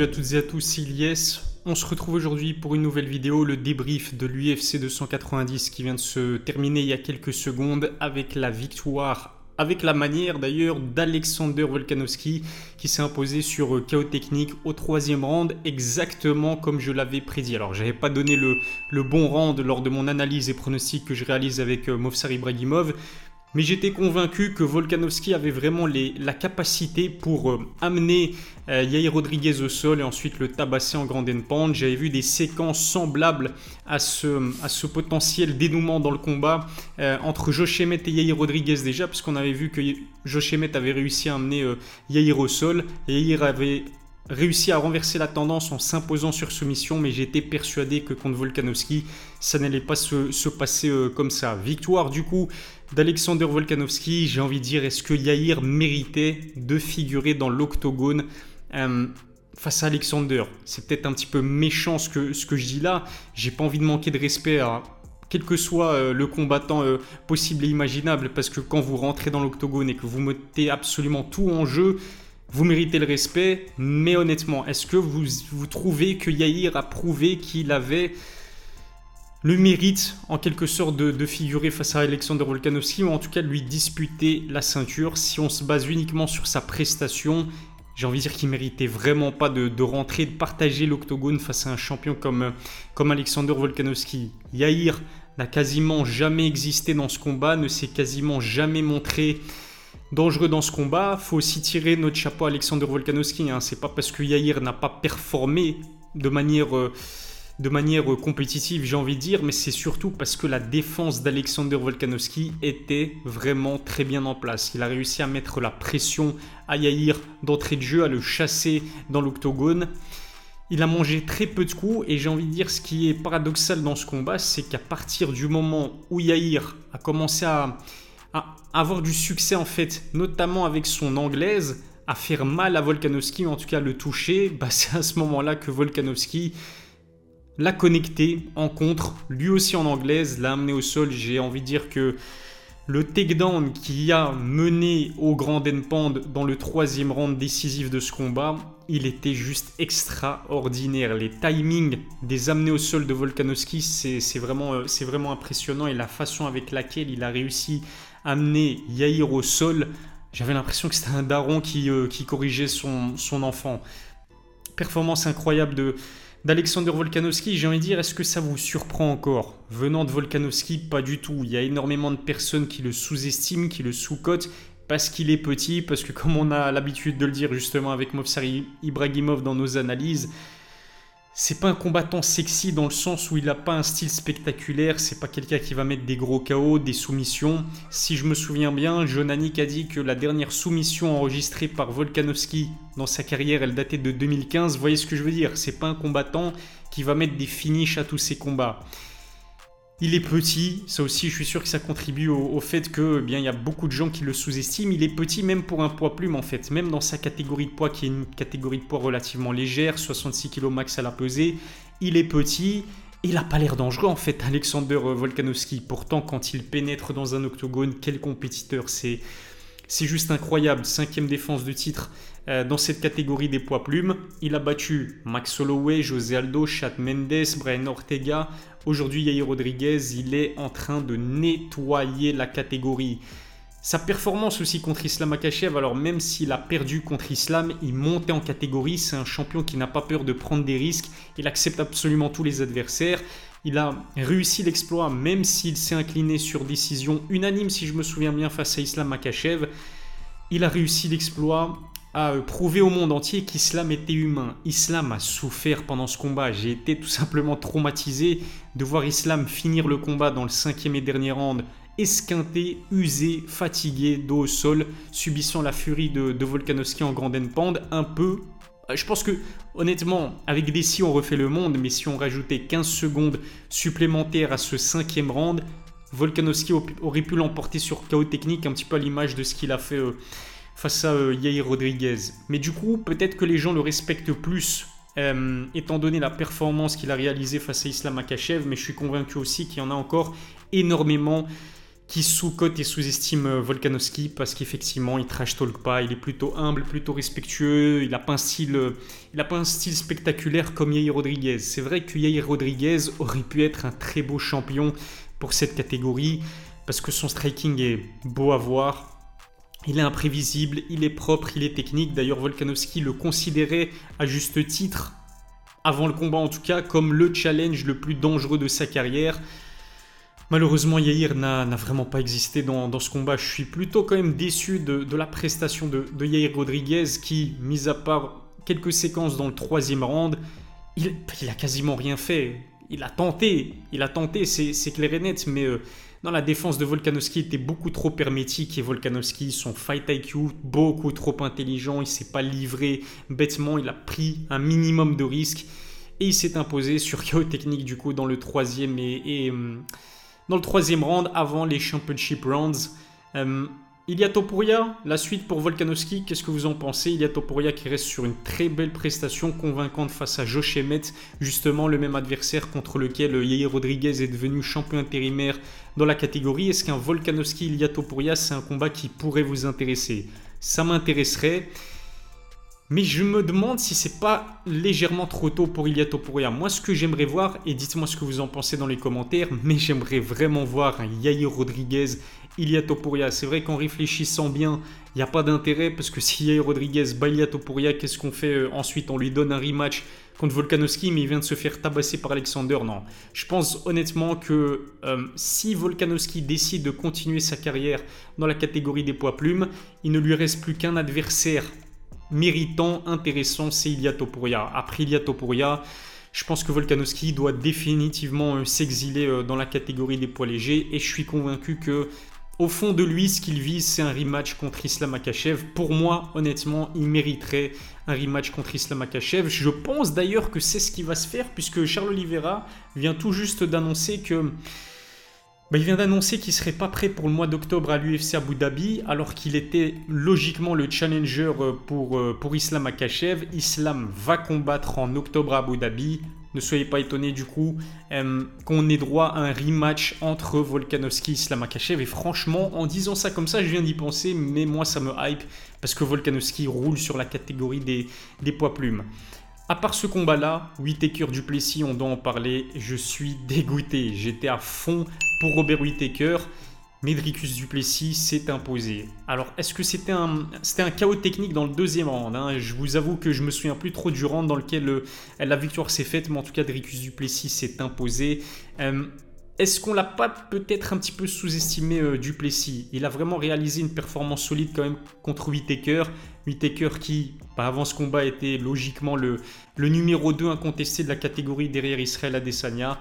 Salut à toutes et à tous. On se retrouve aujourd'hui pour une nouvelle vidéo, le débrief de l'UFC 290 qui vient de se terminer il y a quelques secondes avec la victoire, avec la manière d'ailleurs d'Alexander Volkanovski qui s'est imposé sur KO technique au troisième round exactement comme je l'avais prédit. Alors j'avais pas donné le, le, bon round lors de mon analyse et pronostic que je réalise avec euh, Movsar Ibrahimov, mais j'étais convaincu que Volkanovski avait vraiment la capacité pour euh, amener euh, Yair Rodriguez au sol et ensuite le tabasser en grande pente. J'avais vu des séquences semblables à ce, potentiel dénouement dans le combat euh, entre Josh Emmett et Yair Rodriguez déjà, puisqu'on avait vu que Josh Emmett avait réussi à amener Yair au sol. Et Yair avait réussi à renverser la tendance en s'imposant sur soumission, mais j'étais persuadé que contre Volkanovski, ça n'allait pas se, se passer comme ça. Victoire du coup d'Alexander Volkanovski, j'ai envie de dire, est-ce que Yair méritait de figurer dans l'octogone euh, face à Alexander? C'est peut-être un petit peu méchant ce que, ce que je dis là. J'ai pas envie de manquer de respect quel que soit euh, le combattant euh, possible et imaginable, parce que quand vous rentrez dans l'octogone et que vous mettez absolument tout en jeu, vous méritez le respect. Mais honnêtement, est-ce que vous, vous trouvez que Yair a prouvé qu'il avait le mérite en quelque sorte de, figurer face à Alexander Volkanovski ou en tout cas de lui disputer la ceinture. Si on se base uniquement sur sa prestation, j'ai envie de dire qu'il méritait vraiment pas de, rentrer, de partager l'octogone face à un champion comme, comme Alexander Volkanovski. Yair n'a quasiment jamais existé dans ce combat, ne s'est quasiment jamais montré dangereux dans ce combat. Faut aussi tirer notre chapeau à Alexander Volkanovski. Hein. C'est pas parce que Yair n'a pas performé de manière euh, de manière compétitive, j'ai envie de dire, mais c'est surtout parce que la défense d'Alexander Volkanovski était vraiment très bien en place. Il a réussi à mettre la pression à Yair d'entrée de jeu, à le chasser dans l'octogone. Il a mangé très peu de coups et j'ai envie de dire ce qui est paradoxal dans ce combat, c'est qu'à partir du moment où Yair a commencé à, avoir du succès en fait, notamment avec son anglaise, à faire mal à Volkanovski, en tout cas le toucher, bah c'est à ce moment-là que Volkanovski l'a connecté en contre, lui aussi en anglaise, l'a amené au sol. J'ai envie de dire que le takedown qui a mené au Grand Pand dans le troisième round décisif de ce combat, il était juste extraordinaire. Les timings des amenés au sol de Volkanovski, c'est vraiment, euh, vraiment impressionnant et la façon avec laquelle il a réussi amener Yair au sol, j'avais l'impression que c'était un daron qui, euh, qui corrigeait son, son enfant. Performance incroyable de, d'Alexander Volkanovski, j'ai envie de dire, est-ce que ça vous surprend encore? Venant de Volkanovski, pas du tout. Il y a énormément de personnes qui le sous-estiment, qui le sous-cotent, parce qu'il est petit, parce que comme on a l'habitude de le dire justement avec Movsar Ibrahimov dans nos analyses, c'est pas un combattant sexy dans le sens où il n'a pas un style spectaculaire, c'est pas quelqu'un qui va mettre des gros KO, des soumissions. Si je me souviens bien, Jonanik a dit que la dernière soumission enregistrée par Volkanovski dans sa carrière, elle datait de 2015. Vous voyez ce que je veux dire? C'est pas un combattant qui va mettre des finishes à tous ses combats. Il est petit, ça aussi je suis sûr que ça contribue au, fait que eh bien il y a beaucoup de gens qui le sous-estiment. Il est petit même pour un poids plume en fait, même dans sa catégorie de poids qui est une catégorie de poids relativement légère, 66 kg max à la pesée. Il est petit, il n'a pas l'air dangereux en fait, Alexander Volkanovski. Pourtant, quand il pénètre dans un octogone, quel compétiteur C'est? C'est juste incroyable. Cinquième défense de titre dans cette catégorie des poids plumes. Il a battu Max Holloway, José Aldo, Chad Mendes, Brian Ortega. Aujourd'hui, Yair Rodriguez, il est en train de nettoyer la catégorie. Sa performance aussi contre Islam Akachev, alors même s'il a perdu contre Islam, il montait en catégorie. C'est un champion qui n'a pas peur de prendre des risques. Il accepte absolument tous les adversaires. Il a réussi l'exploit même s'il s'est incliné sur décision unanime, si je me souviens bien, face à Islam Makachev. Il a réussi l'exploit à prouver au monde entier qu'Islam était humain. Islam a souffert pendant ce combat. J'ai été tout simplement traumatisé de voir Islam finir le combat dans le cinquième et dernier round, esquinté, usé, fatigué, dos au sol, subissant la furie de, de en grande pande, un peu euh, je pense que, honnêtement, avec des on refait le monde, mais si on rajoutait 15 secondes supplémentaires à ce cinquième round, Volkanovski aurait pu l'emporter sur KO technique, un petit peu à l'image de ce qu'il a fait euh, face à euh, Rodriguez. Mais du coup, peut-être que les gens le respectent plus, étant donné la performance qu'il a réalisée face à Islam Akachev, mais je suis convaincu aussi qu'il y en a encore énormément qui sous-cote et sous-estime euh, Volkanovski parce qu'effectivement il trash talk pas, il est plutôt humble, plutôt respectueux, il n'a pas un style, euh, un style spectaculaire comme Yair Rodriguez. C'est vrai que Yair Rodriguez aurait pu être un très beau champion pour cette catégorie parce que son striking est beau à voir. Il est imprévisible, il est propre, il est technique. D'ailleurs, Volkanovski le considérait à juste titre, avant le combat en tout cas, comme le challenge le plus dangereux de sa carrière. Malheureusement, Yair n'a vraiment pas existé dans, ce combat. Je suis plutôt quand même déçu de, la prestation de, Yair Rodriguez qui, mis à part quelques séquences dans le troisième round, il, il a quasiment rien fait. Il a tenté, il a tenté, c'est clair et net, mais euh, dans la défense de Volkanovski était beaucoup trop hermétique et Volkanovski, son fight IQ, beaucoup trop intelligent, il s'est pas livré bêtement, il a pris un minimum de risques et il s'est imposé sur KO technique du coup dans le troisième et, euh, dans le troisième round avant les Championship Rounds. Euh, Ilia Topuria, la suite pour Volkanovski, qu'est-ce que vous en pensez? Ilia Topuria qui reste sur une très belle prestation convaincante face à Josh Emmett, justement le même adversaire contre lequel Yair Rodriguez est devenu champion intérimaire dans la catégorie. Est-ce qu'un Volkanovski Ilia Topuria, c'est un combat qui pourrait vous intéresser? Ça m'intéresserait. Mais je me demande si c'est pas légèrement trop tôt pour Ilia Topuria. Moi, ce que j'aimerais voir, et dites-moi ce que vous en pensez dans les commentaires, mais j'aimerais vraiment voir un Yair Rodriguez, Ilia Topuria. C'est vrai qu'en réfléchissant bien, il n'y a pas d'intérêt parce que si Yair Rodriguez bat Ilia Topuria, qu'est-ce qu'on fait euh, ensuite? On lui donne un rematch contre Volkanovski, mais il vient de se faire tabasser par Alexander? Non, je pense honnêtement que euh, si Volkanovski décide de continuer sa carrière dans la catégorie des poids plumes, il ne lui reste plus qu'un adversaire méritant, intéressant, c'est Ilia Topuria. Après Ilia Topuria, je pense que Volkanovski doit définitivement euh, s'exiler euh, dans la catégorie des poids légers et je suis convaincu que au fond de lui, ce qu'il vise, c'est un rematch contre Islam Akachev. Pour moi, honnêtement, il mériterait un rematch contre Islam Akachev. Je pense d'ailleurs que c'est ce qui va se faire puisque Charles Oliveira vient tout juste d'annoncer que bah, il vient d'annoncer qu'il serait pas prêt pour le mois d'octobre à l'UFC Abu Dhabi, alors qu'il était logiquement le challenger euh, pour, euh, pour Islam Akachev. Islam va combattre en octobre à Abu Dhabi. Ne soyez pas étonnés du coup euh, qu'on ait droit à un rematch entre Volkanovski et Islam Akachev. Et franchement, en disant ça comme ça, je viens d'y penser, mais moi ça me hype parce que Volkanovski roule sur la catégorie des, des poids plumes. À part ce combat-là, Whitaker Duplessis, on doit en parler. Je suis dégoûté. J'étais à fond pour Robert Whitaker. Medricus Duplessis s'est imposé. Alors, est-ce que c'était un, chaos technique dans le deuxième round hein? Je vous avoue que je me souviens plus trop du round dans lequel euh, la victoire s'est faite, mais en tout cas, Medricus Duplessis s'est imposé. Euh, est-ce qu'on l'a pas peut-être un petit peu sous-estimé euh, Duplessis? Il a vraiment réalisé une performance solide quand même contre Whitaker. Whitaker qui, avant ce combat, était logiquement le, numéro 2 incontesté de la catégorie derrière Israël Adesanya.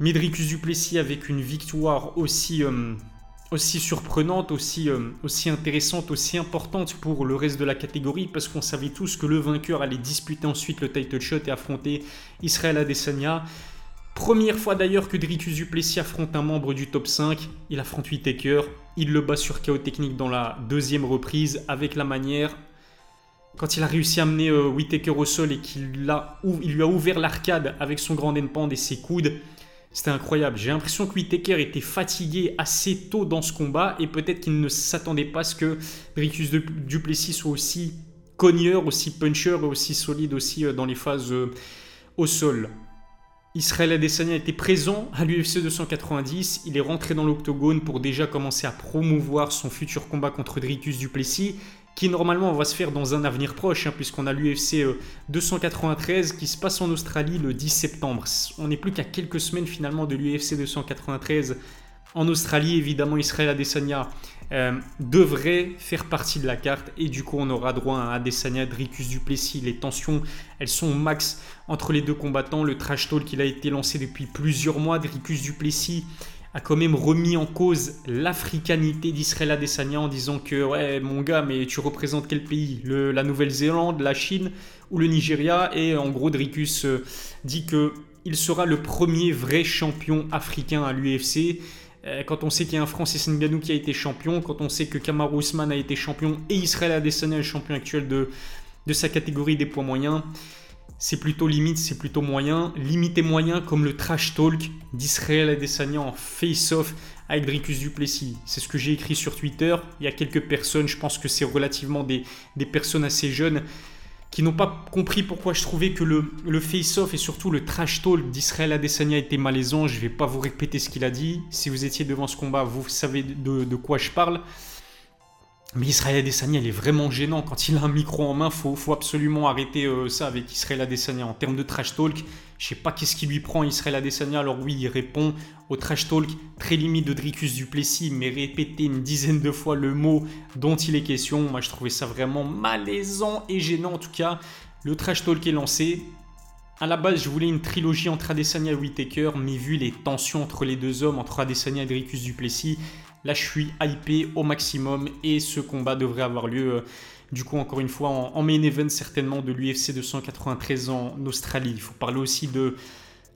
Medricus Duplessis avec une victoire aussi, euh, aussi surprenante, aussi, euh, aussi intéressante, aussi importante pour le reste de la catégorie parce qu'on savait tous que le vainqueur allait disputer ensuite le title shot et affronter Israël Adesanya. Première fois d'ailleurs que Dricus Duplessis affronte un membre du top 5, il affronte Whitaker, il le bat sur KO technique dans la deuxième reprise avec la manière. Quand il a réussi à amener euh, Whitaker au sol et qu'il il lui a ouvert l'arcade avec son grand endpoint et ses coudes, c'était incroyable. J'ai l'impression que Whitaker était fatigué assez tôt dans ce combat et peut-être qu'il ne s'attendait pas à ce que Dricus Duplessis soit aussi cogneur, aussi puncher et aussi solide aussi euh, dans les phases euh, au sol. Israël Adesanya était présent à l'UFC 290. Il est rentré dans l'octogone pour déjà commencer à promouvoir son futur combat contre Dricus Duplessis, qui normalement va se faire dans un avenir proche, hein, puisqu'on a l'UFC 293 euh, qui se passe en Australie le 10 septembre. On n'est plus qu'à quelques semaines finalement de l'UFC 293 en Australie. Évidemment, Israël Adesanya euh, devrait faire partie de la carte et du coup on aura droit à Adesanya Dricus Duplessis. Les tensions elles sont max entre les deux combattants. Le trash talk qui a été lancé depuis plusieurs mois, Dricus Duplessis a quand même remis en cause l'africanité d'Israël Adesanya en disant que ouais mon gars mais tu représentes quel pays? La Nouvelle-Zélande, la Chine ou le Nigeria? Et en gros Dricus euh, dit que il sera le premier vrai champion africain à l'UFC quand on sait qu'il y a un Francis Ngannou qui a été champion, quand on sait que Kamaru Usman a été champion et Israël Adesanya est champion actuel de, de sa catégorie des poids moyens, c'est plutôt limite, c'est plutôt moyen. Limité moyen comme le trash talk d'Israël Adesanya en face-off avec Dricus Duplessis. C'est ce que j'ai écrit sur Twitter. Il y a quelques personnes, je pense que c'est relativement des, des personnes assez jeunes qui n'ont pas compris pourquoi je trouvais que le, le face-off et surtout le trash talk d'Israël Adesanya était malaisant. Je ne vais pas vous répéter ce qu'il a dit. Si vous étiez devant ce combat, vous savez de, de quoi je parle. Mais Israël Adesanya, il est vraiment gênant. Quand il a un micro en main, faut, faut absolument arrêter euh, ça avec Israël Adesanya. En termes de trash talk, je sais pas qu'est-ce qui lui prend Israël Adesanya. Alors oui, il répond au trash talk très limite de Dricus Duplessis, mais répéter une dizaine de fois le mot dont il est question. Moi, je trouvais ça vraiment malaisant et gênant. En tout cas, le trash talk est lancé. À la base, je voulais une trilogie entre Adesanya et Whitaker, mais vu les tensions entre les deux hommes, entre Adesanya et Dricus Duplessis, Là, je suis hypé au maximum et ce combat devrait avoir lieu, euh, du coup, encore une fois, en, main event certainement de l'UFC 293 en Australie. Il faut parler aussi de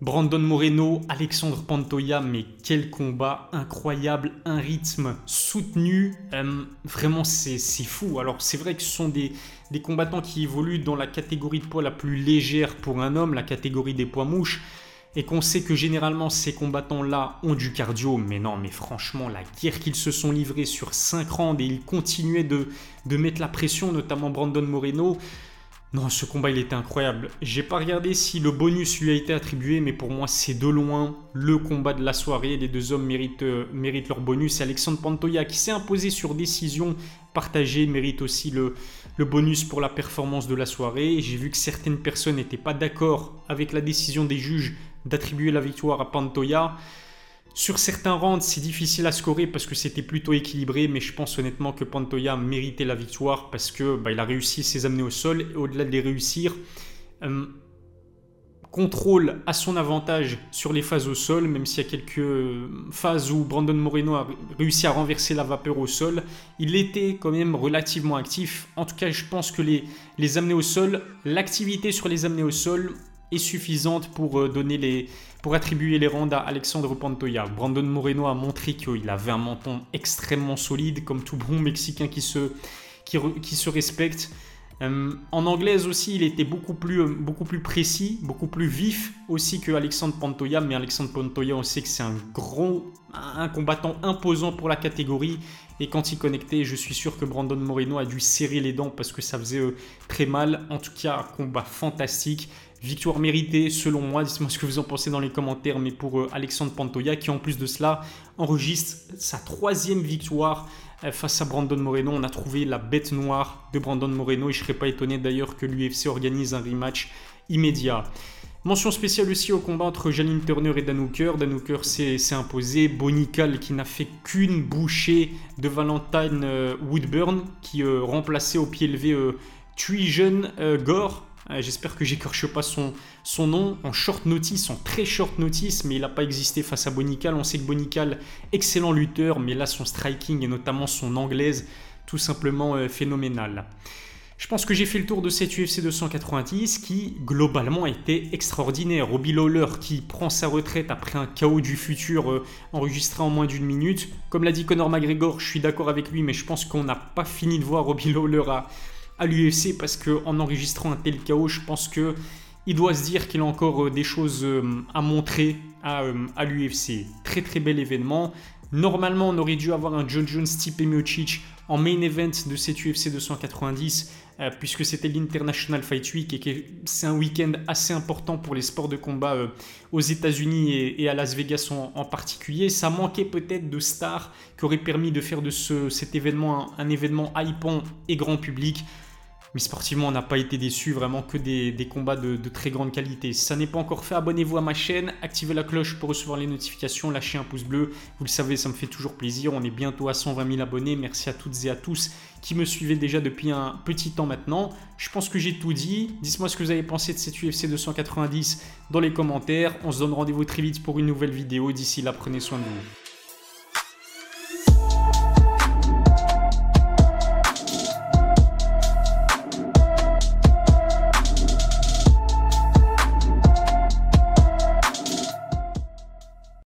Brandon Moreno, Alexandre Pantoya, mais quel combat incroyable, un rythme soutenu, euh, vraiment c'est fou. Alors c'est vrai que ce sont des, des combattants qui évoluent dans la catégorie de poids la plus légère pour un homme, la catégorie des poids mouches et qu'on sait que généralement ces combattants-là ont du cardio, mais non, mais franchement, la guerre qu'ils se sont livrés sur 5 rounds et ils continuaient de, de mettre la pression, notamment Brandon Moreno. Non, ce combat il était incroyable. J'ai pas regardé si le bonus lui a été attribué, mais pour moi c'est de loin le combat de la soirée. Les deux hommes méritent, euh, méritent leur bonus. Alexandre Pantoya qui s'est imposé sur décision partagée mérite aussi le, le bonus pour la performance de la soirée. J'ai vu que certaines personnes n'étaient pas d'accord avec la décision des juges d'attribuer la victoire à Pantoya. Sur certains rounds, c'est difficile à scorer parce que c'était plutôt équilibré, mais je pense honnêtement que Pantoya méritait la victoire parce que bah, il a réussi ses amener au sol et au-delà de les réussir, euh, contrôle à son avantage sur les phases au sol, même s'il y a quelques phases où Brandon Moreno a réussi à renverser la vapeur au sol, il était quand même relativement actif. En tout cas, je pense que les, les au sol, l'activité sur les amener au sol, est suffisante pour euh, donner les pour attribuer les rangs à Alexandre Pantoya. Brandon Moreno a montré qu'il avait un menton extrêmement solide, comme tout bon Mexicain qui se, qui, se respecte. Euh, en anglaise aussi, il était beaucoup plus, euh, beaucoup plus précis, beaucoup plus vif aussi que Alexandre Pantoya. Mais Alexandre Pantoya, on sait que c'est un gros, un combattant imposant pour la catégorie. Et quand il connectait, je suis sûr que Brandon Moreno a dû serrer les dents parce que ça faisait très mal. En tout cas, combat fantastique. Victoire méritée selon moi, dites-moi ce que vous en pensez dans les commentaires, mais pour euh, Alexandre Pantoya qui en plus de cela enregistre sa troisième victoire euh, face à Brandon Moreno. On a trouvé la bête noire de Brandon Moreno et je ne serais pas étonné d'ailleurs que l'UFC organise un rematch immédiat. Mention spéciale aussi au combat entre Janine Turner et Dan Hooker. Dan Hooker s'est imposé. Bonical qui n'a fait qu'une bouchée de Valentine euh, Woodburn qui remplaçait au pied levé Tuijon Gore euh, j'espère que j'écorche pas son, nom en short notice, en très short notice, mais il n'a pas existé face à Bonical. On sait que Bonical, excellent lutteur, mais là son striking et notamment son anglaise, tout simplement euh, phénoménal. Je pense que j'ai fait le tour de cette UFC 290 qui globalement été extraordinaire. Robbie Lawler qui prend sa retraite après un chaos du futur euh, enregistré en moins d'une minute. Comme l'a dit Conor McGregor, je suis d'accord avec lui, mais je pense qu'on n'a pas fini de voir Robbie Lawler à, à l'UFC parce qu'en enregistrant un tel chaos, je pense que il doit se dire qu'il a encore euh, des choses euh, à montrer à, euh, l'UFC. Très très bel événement. Normalement, on aurait dû avoir un John Jones Stipe Miocic en main event de cette UFC 290 puisque c'était l'International Fight Week et que c'est un week-end assez important pour les sports de combat aux États-Unis et, à Las Vegas en, particulier. Ça manquait peut-être de stars qui auraient permis de faire de ce, cet événement un, un événement hypant et grand public. Mais sportivement, on n'a pas été déçu, vraiment que des, combats de, très grande qualité. Si ça n'est pas encore fait, abonnez-vous à ma chaîne, activez la cloche pour recevoir les notifications, lâchez un pouce bleu. Vous le savez, ça me fait toujours plaisir. On est bientôt à 120 000 abonnés. Merci à toutes et à tous qui me suivaient déjà depuis un petit temps maintenant. Je pense que j'ai tout dit. Dites-moi ce que vous avez pensé de cette UFC 290 dans les commentaires. On se donne rendez-vous très vite pour une nouvelle vidéo. D'ici là, prenez soin de vous.